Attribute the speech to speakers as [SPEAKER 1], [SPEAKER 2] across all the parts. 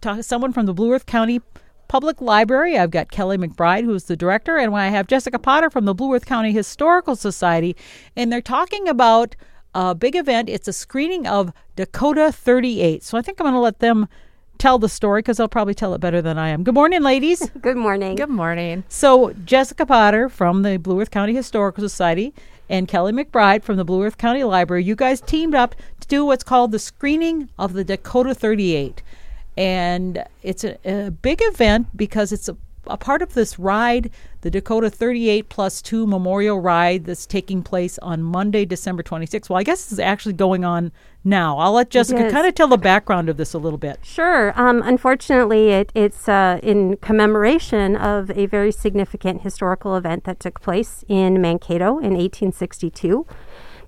[SPEAKER 1] talk, someone from the Blue Earth County Public Library. I've got Kelly McBride, who's the director, and I have Jessica Potter from the Blue Earth County Historical Society, and they're talking about a big event. It's a screening of Dakota 38. So I think I'm going to let them tell the story because they'll probably tell it better than I am. Good morning, ladies.
[SPEAKER 2] Good morning.
[SPEAKER 3] Good morning.
[SPEAKER 1] So Jessica Potter from the Blue Earth County Historical Society and Kelly McBride from the Blue Earth County Library, you guys teamed up to do what's called the screening of the Dakota 38. And it's a, a big event because it's a, a part of this ride, the Dakota 38 plus 2 Memorial Ride that's taking place on Monday, December 26th. Well, I guess it's actually going on now. I'll let Jessica kind of tell the background of this a little bit.
[SPEAKER 2] Sure. Um, unfortunately, it, it's uh, in commemoration of a very significant historical event that took place in Mankato in 1862.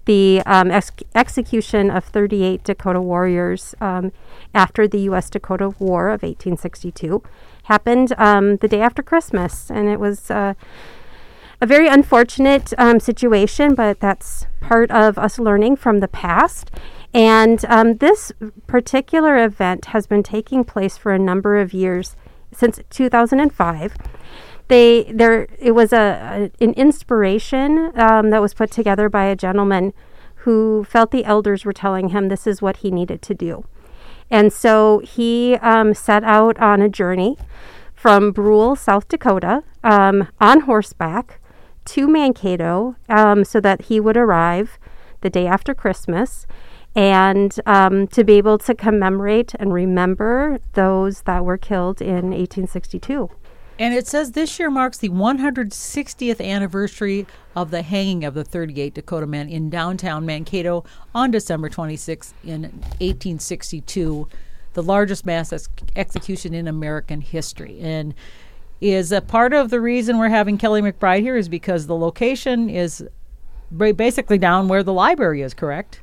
[SPEAKER 2] The um, ex- execution of 38 Dakota warriors um, after the U.S. Dakota War of 1862 happened um, the day after Christmas, and it was. Uh, a very unfortunate um, situation, but that's part of us learning from the past. And um, this particular event has been taking place for a number of years since 2005. They there it was a, a an inspiration um, that was put together by a gentleman who felt the elders were telling him this is what he needed to do. And so he um, set out on a journey from Brule, South Dakota, um, on horseback to Mankato um, so that he would arrive the day after Christmas and um, to be able to commemorate and remember those that were killed in 1862.
[SPEAKER 1] And it says this year marks the 160th anniversary of the hanging of the 38 Dakota men in downtown Mankato on December 26 in 1862, the largest mass ex- execution in American history. And is a part of the reason we're having Kelly McBride here is because the location is basically down where the library is, correct?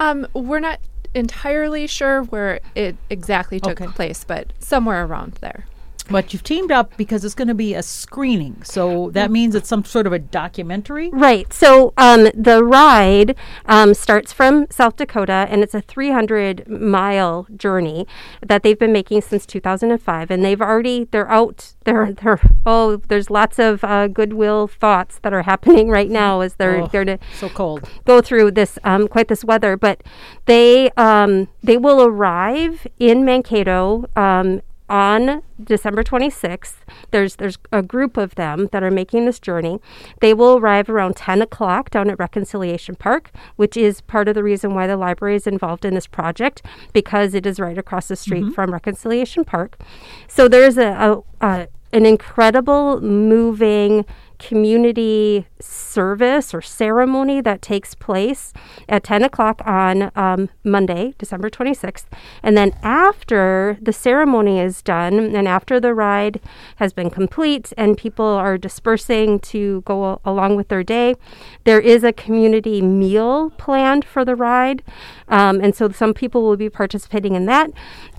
[SPEAKER 3] Um, we're not entirely sure where it exactly took
[SPEAKER 1] Okay.
[SPEAKER 3] place, but somewhere around there.
[SPEAKER 1] But you've teamed up because it's going to be a screening. So that means it's some sort of a documentary.
[SPEAKER 2] Right. So um, the ride um, starts from South Dakota, and it's a 300 mile journey that they've been making since 2005. And they've already they're out. They're they're oh, there's lots of uh, goodwill thoughts that are happening right now as they're
[SPEAKER 1] Oh,
[SPEAKER 2] they're to
[SPEAKER 1] so cold.
[SPEAKER 2] go through this um, quite this weather. But they um, they will arrive in Mankato. Um, on December 26th, there's there's a group of them that are making this journey. They will arrive around 10 o'clock down at Reconciliation Park, which is part of the reason why the library is involved in this project because it is right across the street mm-hmm. from Reconciliation Park. So there's a, a, a an incredible, moving community service or ceremony that takes place at 10 o'clock on um, Monday, December 26th. And then after the ceremony is done and after the ride has been complete and people are dispersing to go a- along with their day, there is a community meal planned for the ride. Um, and so some people will be participating in that.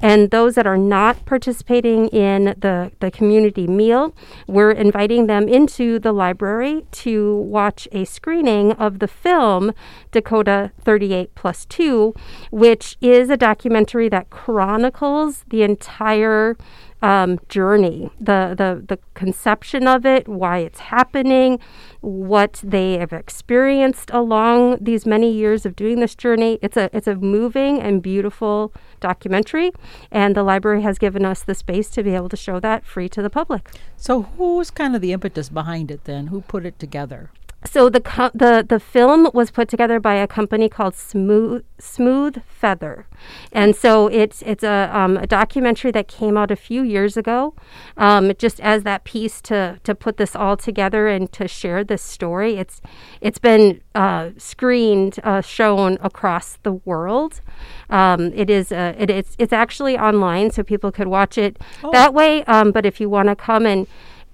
[SPEAKER 2] And those that are not participating in the, the community meal, we're inviting them into the library to watch a screening of the film Dakota 38 plus 2, which is a documentary that chronicles the entire um, journey, the, the the conception of it, why it's happening, what they have experienced along these many years of doing this journey. It's a it's a moving and beautiful documentary, and the library has given us the space to be able to show that free to the public.
[SPEAKER 1] So who was kind of the impetus behind it then? Who put it together?
[SPEAKER 2] So the co- the the film was put together by a company called Smooth Smooth Feather, and so it's it's a um, a documentary that came out a few years ago, um, just as that piece to to put this all together and to share this story. It's it's been uh, screened, uh, shown across the world. Um, it is uh, it, it's it's actually online, so people could watch it that way. Um, but if you want to come and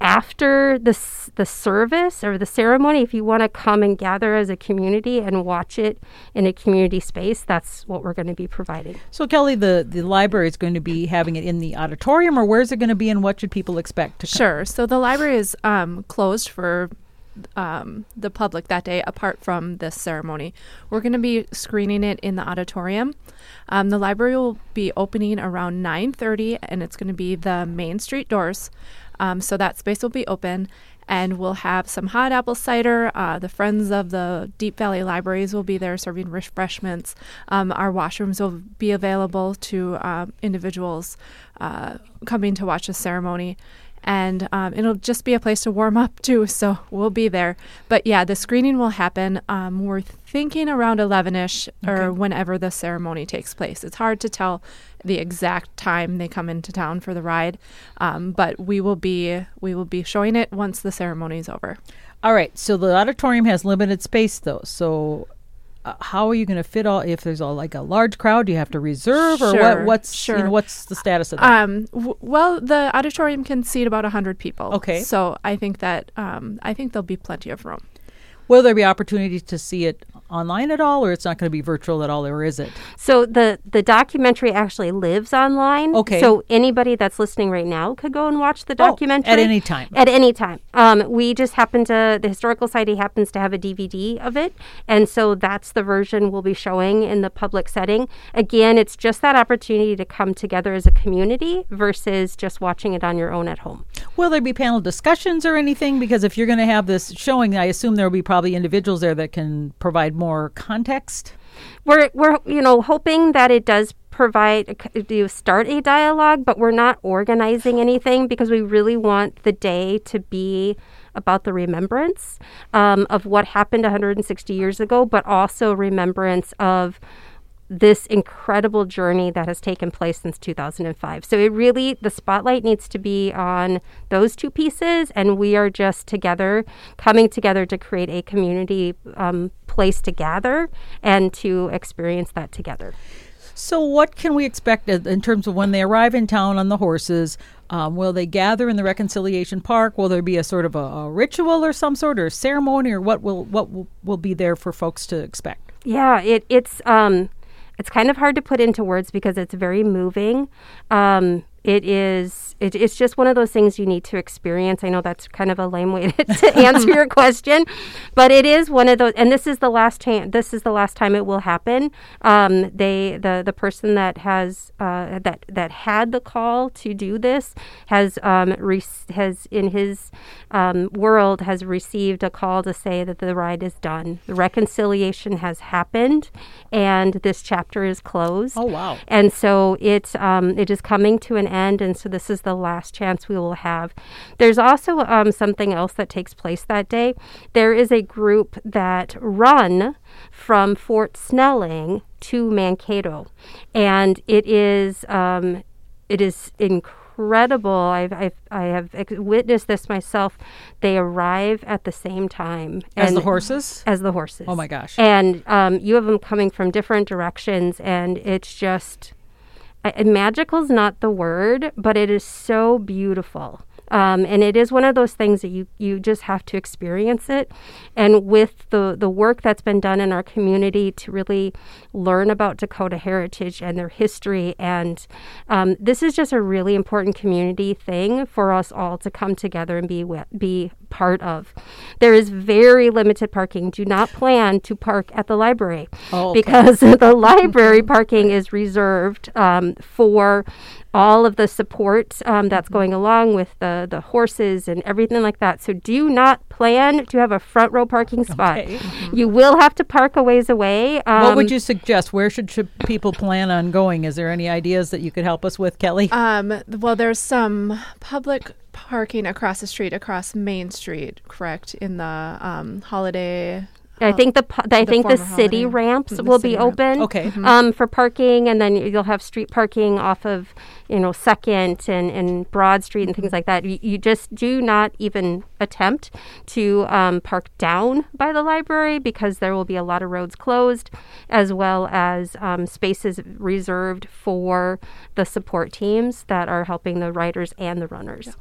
[SPEAKER 2] after the the service or the ceremony, if you want to come and gather as a community and watch it in a community space, that's what we're going to be providing.
[SPEAKER 1] So Kelly, the the library is going to be having it in the auditorium, or where's it going to be, and what should people expect to come?
[SPEAKER 3] Sure. So the library is um, closed for um, the public that day apart from this ceremony. We're going to be screening it in the auditorium. Um, the library will be opening around 9:30, and it's going to be the Main Street doors. Um, so that space will be open, and we'll have some hot apple cider. Uh, the friends of the Deep Valley Libraries will be there serving refreshments. Um, our washrooms will be available to uh, individuals uh, coming to watch the ceremony and um, it'll just be a place to warm up too. So we'll be there. But yeah, the screening will happen. Um, we're thinking around 11 ish or whenever the ceremony takes place. It's hard to tell the exact time they come into town for the ride, um, but we will be we will be showing it once the ceremony is over.
[SPEAKER 1] All right. So the auditorium has limited space, though. So uh, how are you going to fit all? If there's a, like a large crowd, do you have to reserve, or what?
[SPEAKER 3] Sure,
[SPEAKER 1] What's you know,
[SPEAKER 3] sure.
[SPEAKER 1] what's the status of that?
[SPEAKER 3] Um, w- well, the auditorium can seat about 100 people.
[SPEAKER 1] Okay.
[SPEAKER 3] So I think that um, I think there'll be plenty of room.
[SPEAKER 1] Will there be opportunities to see it online at all, or it's not going to be virtual at all, or is it?
[SPEAKER 2] So the the documentary actually lives online.
[SPEAKER 1] Okay.
[SPEAKER 2] So anybody that's listening right now could go and watch the
[SPEAKER 1] Oh,
[SPEAKER 2] documentary
[SPEAKER 1] at any time.
[SPEAKER 2] At any time. Um, we just happen to the historical society happens to have a DVD of it, and so that's the version we'll be showing in the public setting. Again, it's just that opportunity to come together as a community versus just watching it on your own at home.
[SPEAKER 1] Will there be panel discussions or anything? Because if you're going to have this showing, I assume there will be probably individuals there that can provide more context.
[SPEAKER 2] we're we're you know hoping that it does provide you start a dialogue but we're not organizing anything because we really want the day to be about the remembrance um, of what happened 160 years ago but also remembrance of this incredible journey that has taken place since 2005. So it really, the spotlight needs to be on those two pieces, and we are just together, coming together to create a community um, place to gather and to experience that together.
[SPEAKER 1] So, what can we expect in terms of when they arrive in town on the horses? Um, will they gather in the Reconciliation Park? Will there be a sort of a, a ritual or some sort or ceremony, or what will what will, will be there for folks to expect?
[SPEAKER 2] Yeah, it, it's um, it's kind of hard to put into words because it's very moving. Um, it is. It, it's just one of those things you need to experience. I know that's kind of a lame way to, to answer your question, but it is one of those. And this is the last time. This is the last time it will happen. Um, they the the person that has uh, that that had the call to do this has um, re- has in his um, world has received a call to say that the ride is done. The reconciliation has happened, and this chapter is closed.
[SPEAKER 1] Oh, wow.
[SPEAKER 2] And so it um, it is coming to an end, and so this is the last chance we will have. There's also um, something else that takes place that day. There is a group that run from Fort Snelling to Mankato, and it is um, it is incredible. I've, I've I have ex- witnessed this myself. They arrive at the same time
[SPEAKER 1] As the horses?
[SPEAKER 2] As the horses.
[SPEAKER 1] Oh my gosh.
[SPEAKER 2] And um, you have them coming from different directions, and it's just I, and magical's not the word, but it is so beautiful. Um, and it is one of those things that you, you just have to experience it. And with the, the work that's been done in our community to really learn about Dakota heritage and their history, and um, this is just a really important community thing for us all to come together and be be part of. There is very limited parking. Do not plan to park at the library
[SPEAKER 1] Oh, okay.
[SPEAKER 2] because the library parking is reserved um, for all of the support um, that's going along with the, the horses and everything like that. So do not plan to have a front row parking spot.
[SPEAKER 1] Okay.
[SPEAKER 2] You will have to park a ways away. Um,
[SPEAKER 1] what would you suggest? Where should, should people plan on going? Is there any ideas that you could help us with, Kelly?
[SPEAKER 3] Um, well, there's some public parking across the street, across Main Street, correct? In the um, holiday.
[SPEAKER 2] I think the pu- I
[SPEAKER 3] the
[SPEAKER 2] think the city
[SPEAKER 3] holiday.
[SPEAKER 2] ramps
[SPEAKER 3] The
[SPEAKER 2] will
[SPEAKER 3] city
[SPEAKER 2] be
[SPEAKER 3] ramp.
[SPEAKER 2] open.
[SPEAKER 1] Okay.
[SPEAKER 2] Um, for parking, and then you'll have street parking off of you know Second and, and Broad Street and things like that. You, you just do not even attempt to um, park down by the library because there will be a lot of roads closed, as well as um, spaces reserved for the support teams that are helping the riders and the runners.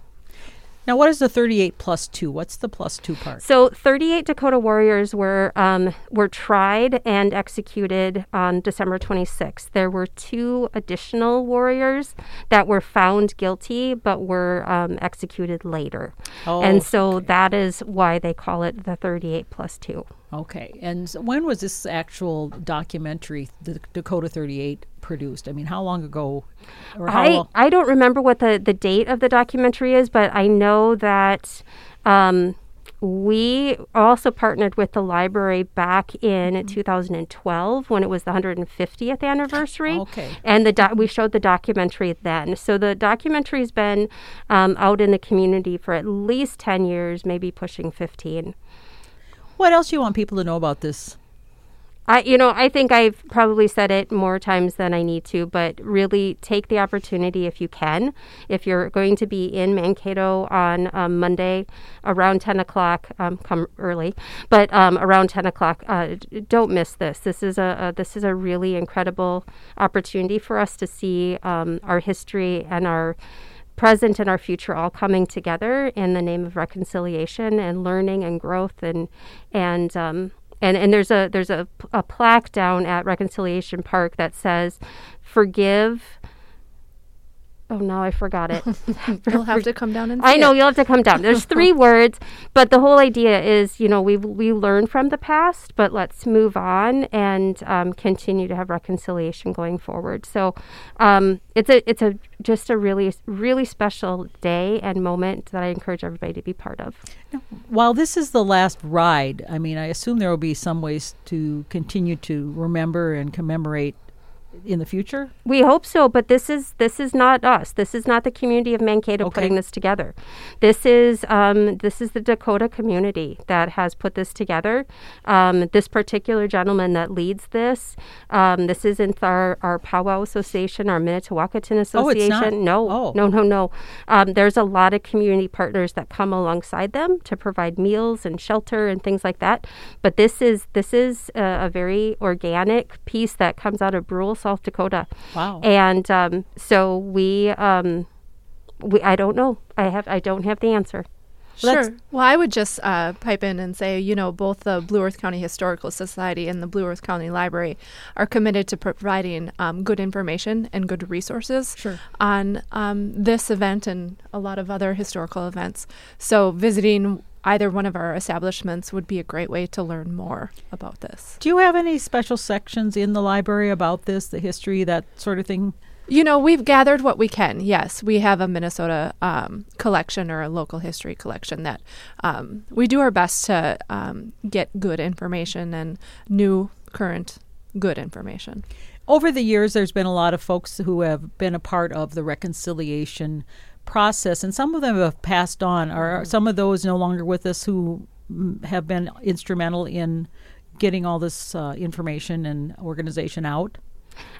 [SPEAKER 1] Now, what is the 38 plus 2? What's the plus 2 part?
[SPEAKER 2] So, 38 Dakota warriors were um, were tried and executed on December 26th. There were two additional warriors that were found guilty but were um, executed later.
[SPEAKER 1] Oh,
[SPEAKER 2] and so that is why they call it the 38 plus 2.
[SPEAKER 1] Okay. And so when was this actual documentary, the Dakota 38, produced? I mean, how long ago? Or how
[SPEAKER 2] I,
[SPEAKER 1] long?
[SPEAKER 2] I don't remember what the, the date of the documentary is, but I know that um, we also partnered with the library back in
[SPEAKER 1] Mm-hmm.
[SPEAKER 2] 2012 when it was the 150th anniversary.
[SPEAKER 1] Okay.
[SPEAKER 2] And the do- we showed the documentary then. So the documentary's been um, out in the community for at least 10 years, maybe pushing 15.
[SPEAKER 1] What else do you want people to know about this?
[SPEAKER 2] I, you know, I think I've probably said it more times than I need to, but really take the opportunity if you can. If you're going to be in Mankato on um, Monday around 10 o'clock, um, come early, but um, around 10 o'clock, uh, don't miss this. This is a, a this is a really incredible opportunity for us to see um, our history and our present and our future all coming together in the name of reconciliation and learning and growth and and um, and and there's a there's a, a plaque down at Reconciliation Park that says forgive Oh no, I forgot it.
[SPEAKER 3] You'll have to come down and
[SPEAKER 2] I know
[SPEAKER 3] it.
[SPEAKER 2] you'll have to come down. There's three words, but the whole idea is, you know, we we learn from the past, but let's move on and um, continue to have reconciliation going forward. So, um, it's a it's a just a really really special day and moment that I encourage everybody to be part of.
[SPEAKER 1] While this is the last ride, I mean, I assume there will be some ways to continue to remember and commemorate in the future.
[SPEAKER 2] We hope so, but this is this is not us. This is not the community of Mankato
[SPEAKER 1] Okay.
[SPEAKER 2] putting this together. This is um, this is the Dakota community that has put this together. Um, this particular gentleman that leads this. Um, this isn't our our Powwow Association, our Mdewakanton
[SPEAKER 1] Oh, it's
[SPEAKER 2] Association.
[SPEAKER 1] not?
[SPEAKER 2] No,
[SPEAKER 1] Oh.
[SPEAKER 2] no, no, no. Um, there's a lot of community partners that come alongside them to provide meals and shelter and things like that. But this is this is a, a very organic piece that comes out of Brule, South Dakota.
[SPEAKER 1] Wow.
[SPEAKER 2] And um, so we, um, we, I don't know. I have, I don't have the answer.
[SPEAKER 1] Let's-
[SPEAKER 3] Sure. Well, I would just uh, pipe in and say, you know, both the Blue Earth County Historical Society and the Blue Earth County Library are committed to providing um, good information and good resources
[SPEAKER 1] Sure.
[SPEAKER 3] on um, this event and a lot of other historical events. So, visiting either one of our establishments would be a great way to learn more about this.
[SPEAKER 1] Do you have any special sections in the library about this, the history, that sort of thing?
[SPEAKER 3] You know, we've gathered what we can. Yes, we have a Minnesota um, collection or a local history collection that um, we do our best to um, get good information and new, current, good information.
[SPEAKER 1] Over the years, there's been a lot of folks who have been a part of the reconciliation process, and some of them have passed on. Are some of those no longer with us who mm, have been instrumental in getting all this uh, information and organization out?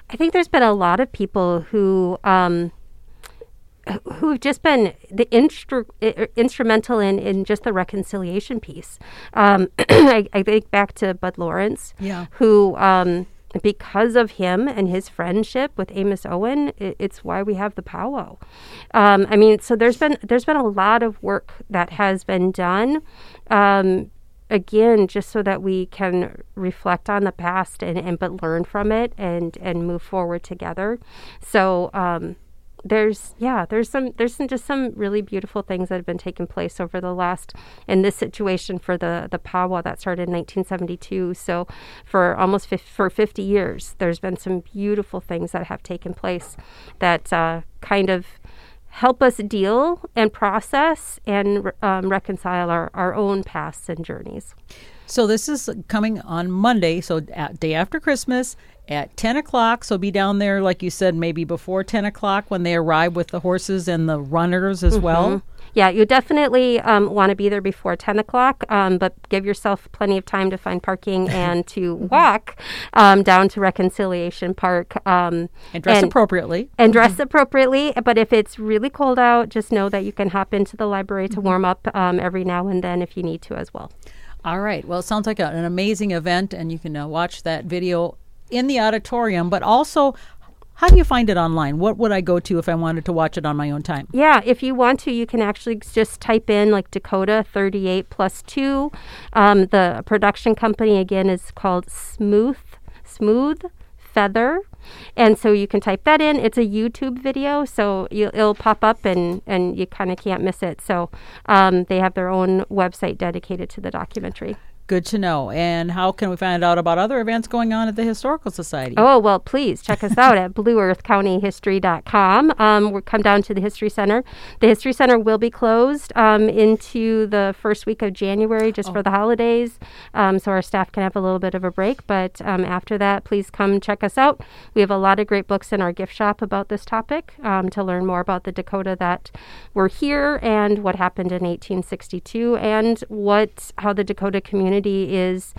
[SPEAKER 2] I think there's been a lot of people who, um, who have just been the instru- instrumental in, in just the reconciliation piece. Um, I, I think back to Bud Lawrence,
[SPEAKER 1] Yeah.
[SPEAKER 2] who, um, because of him and his friendship with Amos Owen, i it's why we have the powwow. Um, I mean, so there's been there's been a lot of work that has been done. Um, again, just so that we can reflect on the past and, and but learn from it and and move forward together. So um, there's yeah there's some there's some, just some really beautiful things that have been taking place over the last in this situation for the the powwow that started in 1972 so for almost for 50 years there's been some beautiful things that have taken place that uh, kind of help us deal and process and um, reconcile our, our own pasts and journeys
[SPEAKER 1] So this is coming on Monday, so day after Christmas at 10 o'clock. So be down there, like you said, maybe before 10 o'clock when they arrive with the horses and the runners as well. Mm-hmm.
[SPEAKER 2] Yeah, you definitely um, want to be there before 10 o'clock, um, but give yourself plenty of time to find parking and to walk um, down to Reconciliation Park. Um,
[SPEAKER 1] And dress appropriately.
[SPEAKER 2] and dress appropriately. But if it's really cold out, just know that you can hop into the library
[SPEAKER 1] Mm-hmm.
[SPEAKER 2] to warm up um, every now and then if you need to as well.
[SPEAKER 1] All right. Well, it sounds like a, an amazing event, and you can uh, watch that video in the auditorium. But also, How do you find it online? What would I go to if I wanted to watch it on my own time?
[SPEAKER 2] Yeah, if you want to, you can actually just type in like Dakota 38 plus 2. Um, the production company, again, is called Smooth, Smooth Feather. And so you can type that in. It's a YouTube video, so you, it'll pop up and, and you kind of can't miss it. So um, they have their own website dedicated to the documentary.
[SPEAKER 1] Good to know. And how can we find out about other events going on at the Historical Society?
[SPEAKER 2] Oh, well, please check us out at blueearthcountyhistory.com. Um, we'll come down to the History Center. The History Center will be closed um, into the first week of January just for the holidays, um, so our staff can have a little bit of a break. But um, after that, please come check us out. We have a lot of great books in our gift shop about this topic um, to learn more about the Dakota that were here and what happened in 1862 and what how the Dakota community is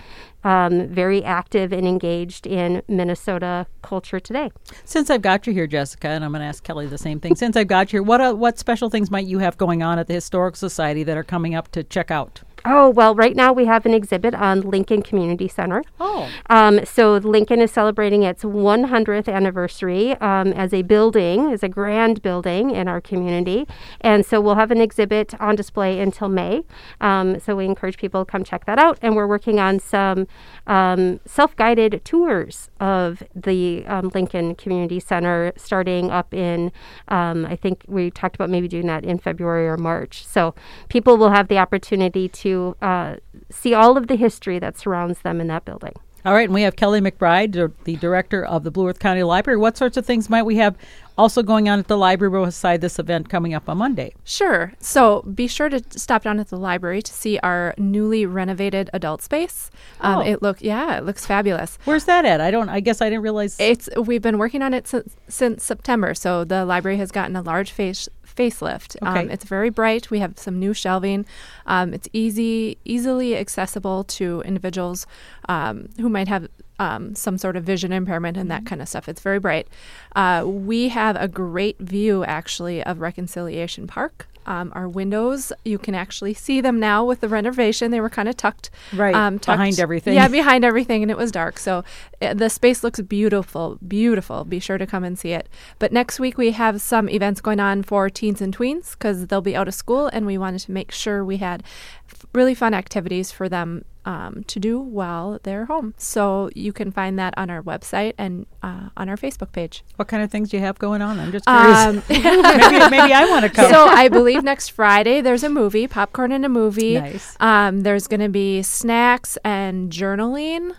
[SPEAKER 2] um, very active and engaged in Minnesota culture today.
[SPEAKER 1] Since I've got you here, Jessica, and I'm going to ask Kelly the same thing. Since I've got you here, what uh, what special things might you have going on at the Historical Society that are coming up to check out?
[SPEAKER 2] Oh, well, right now we have an exhibit on Lincoln Community Center.
[SPEAKER 1] Oh,
[SPEAKER 2] Um, so Lincoln is celebrating its 100th anniversary um, as a building, as a grand building in our community, and so we'll have an exhibit on display until May. Um, so we encourage people to come check that out, and we're working on some um, self-guided tours of the um, Lincoln Community Center, starting up in. Um, I think we talked about maybe doing that in February or March. So people will have the opportunity to uh, see all of the history that surrounds them in that building.
[SPEAKER 1] all right. And we have Kelly McBride, dir- the director of the Blue Earth County Library. What sorts of things might we have also going on at the library beside this event coming up on Monday?
[SPEAKER 3] Sure. So be sure to stop down at the library to see our newly renovated adult space. Um,
[SPEAKER 1] Oh.
[SPEAKER 3] It look yeah, it looks fabulous.
[SPEAKER 1] Where's that at? I don't. I guess I didn't realize.
[SPEAKER 3] It's we've been working on it since, since September. So the library has gotten a large face facelift. Um, it's very bright. We have some new shelving. Um, it's easy, easily accessible to individuals um, who might have um, some sort of vision impairment and that kind of stuff. It's very bright. Uh, we have a great view, actually, of Reconciliation Park. Um, our windows, you can actually see them now with the renovation. They were kind of tucked,
[SPEAKER 1] Right,
[SPEAKER 3] um, tucked-
[SPEAKER 1] behind everything.
[SPEAKER 3] Yeah, behind everything, and it was dark. So uh, the space looks beautiful, beautiful. Be sure to come and see it. But next week we have some events going on for teens and tweens because they'll be out of school, and we wanted to make sure we had f- really fun activities for them um, to do while they're home. So you can find that on our website and uh, on our Facebook page.
[SPEAKER 1] what kind of things do you have going on? I'm just curious.
[SPEAKER 3] Um,
[SPEAKER 1] maybe, maybe I want to come.
[SPEAKER 3] so I believe next Friday there's a movie, popcorn and a movie.
[SPEAKER 1] Nice.
[SPEAKER 3] Um, there's going to be snacks and journaling.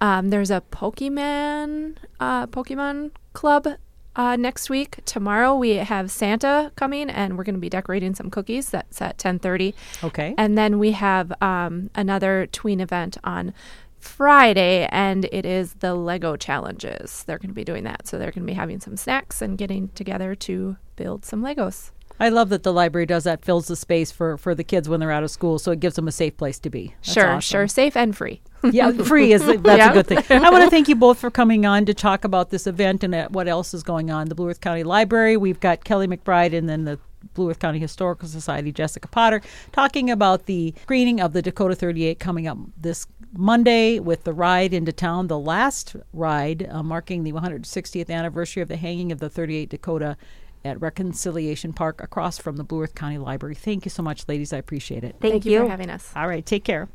[SPEAKER 3] Um, there's a Pokemon uh, Pokemon Club uh, next week. Tomorrow we have Santa coming, and we're going to be decorating some cookies. That's at 10:30.
[SPEAKER 1] okay.
[SPEAKER 3] And then we have um, another tween event on Friday, and it is the Lego challenges. They're going to be doing that. So they're going to be having some snacks and getting together to build some Legos.
[SPEAKER 1] I love that the library does that, fills the space for, for the kids when they're out of school, so it gives them a safe place to be. That's
[SPEAKER 3] sure,
[SPEAKER 1] awesome.
[SPEAKER 3] sure. Safe and free.
[SPEAKER 1] Yeah, free is that's
[SPEAKER 3] Yeah.
[SPEAKER 1] a good thing. I want to thank you both for coming on to talk about this event and uh, what else is going on. The Blue Earth County Library. We've got Kelly McBride and then the Blue Earth County Historical Society, Jessica Potter, talking about the screening of the Dakota 38 coming up this Monday with the ride into town, the last ride uh, marking the 160th anniversary of the hanging of the 38 Dakota at Reconciliation Park across from the Blue Earth County Library. Thank you so much, ladies. I appreciate it.
[SPEAKER 2] Thank,
[SPEAKER 3] Thank you for having us.
[SPEAKER 1] All right, take care.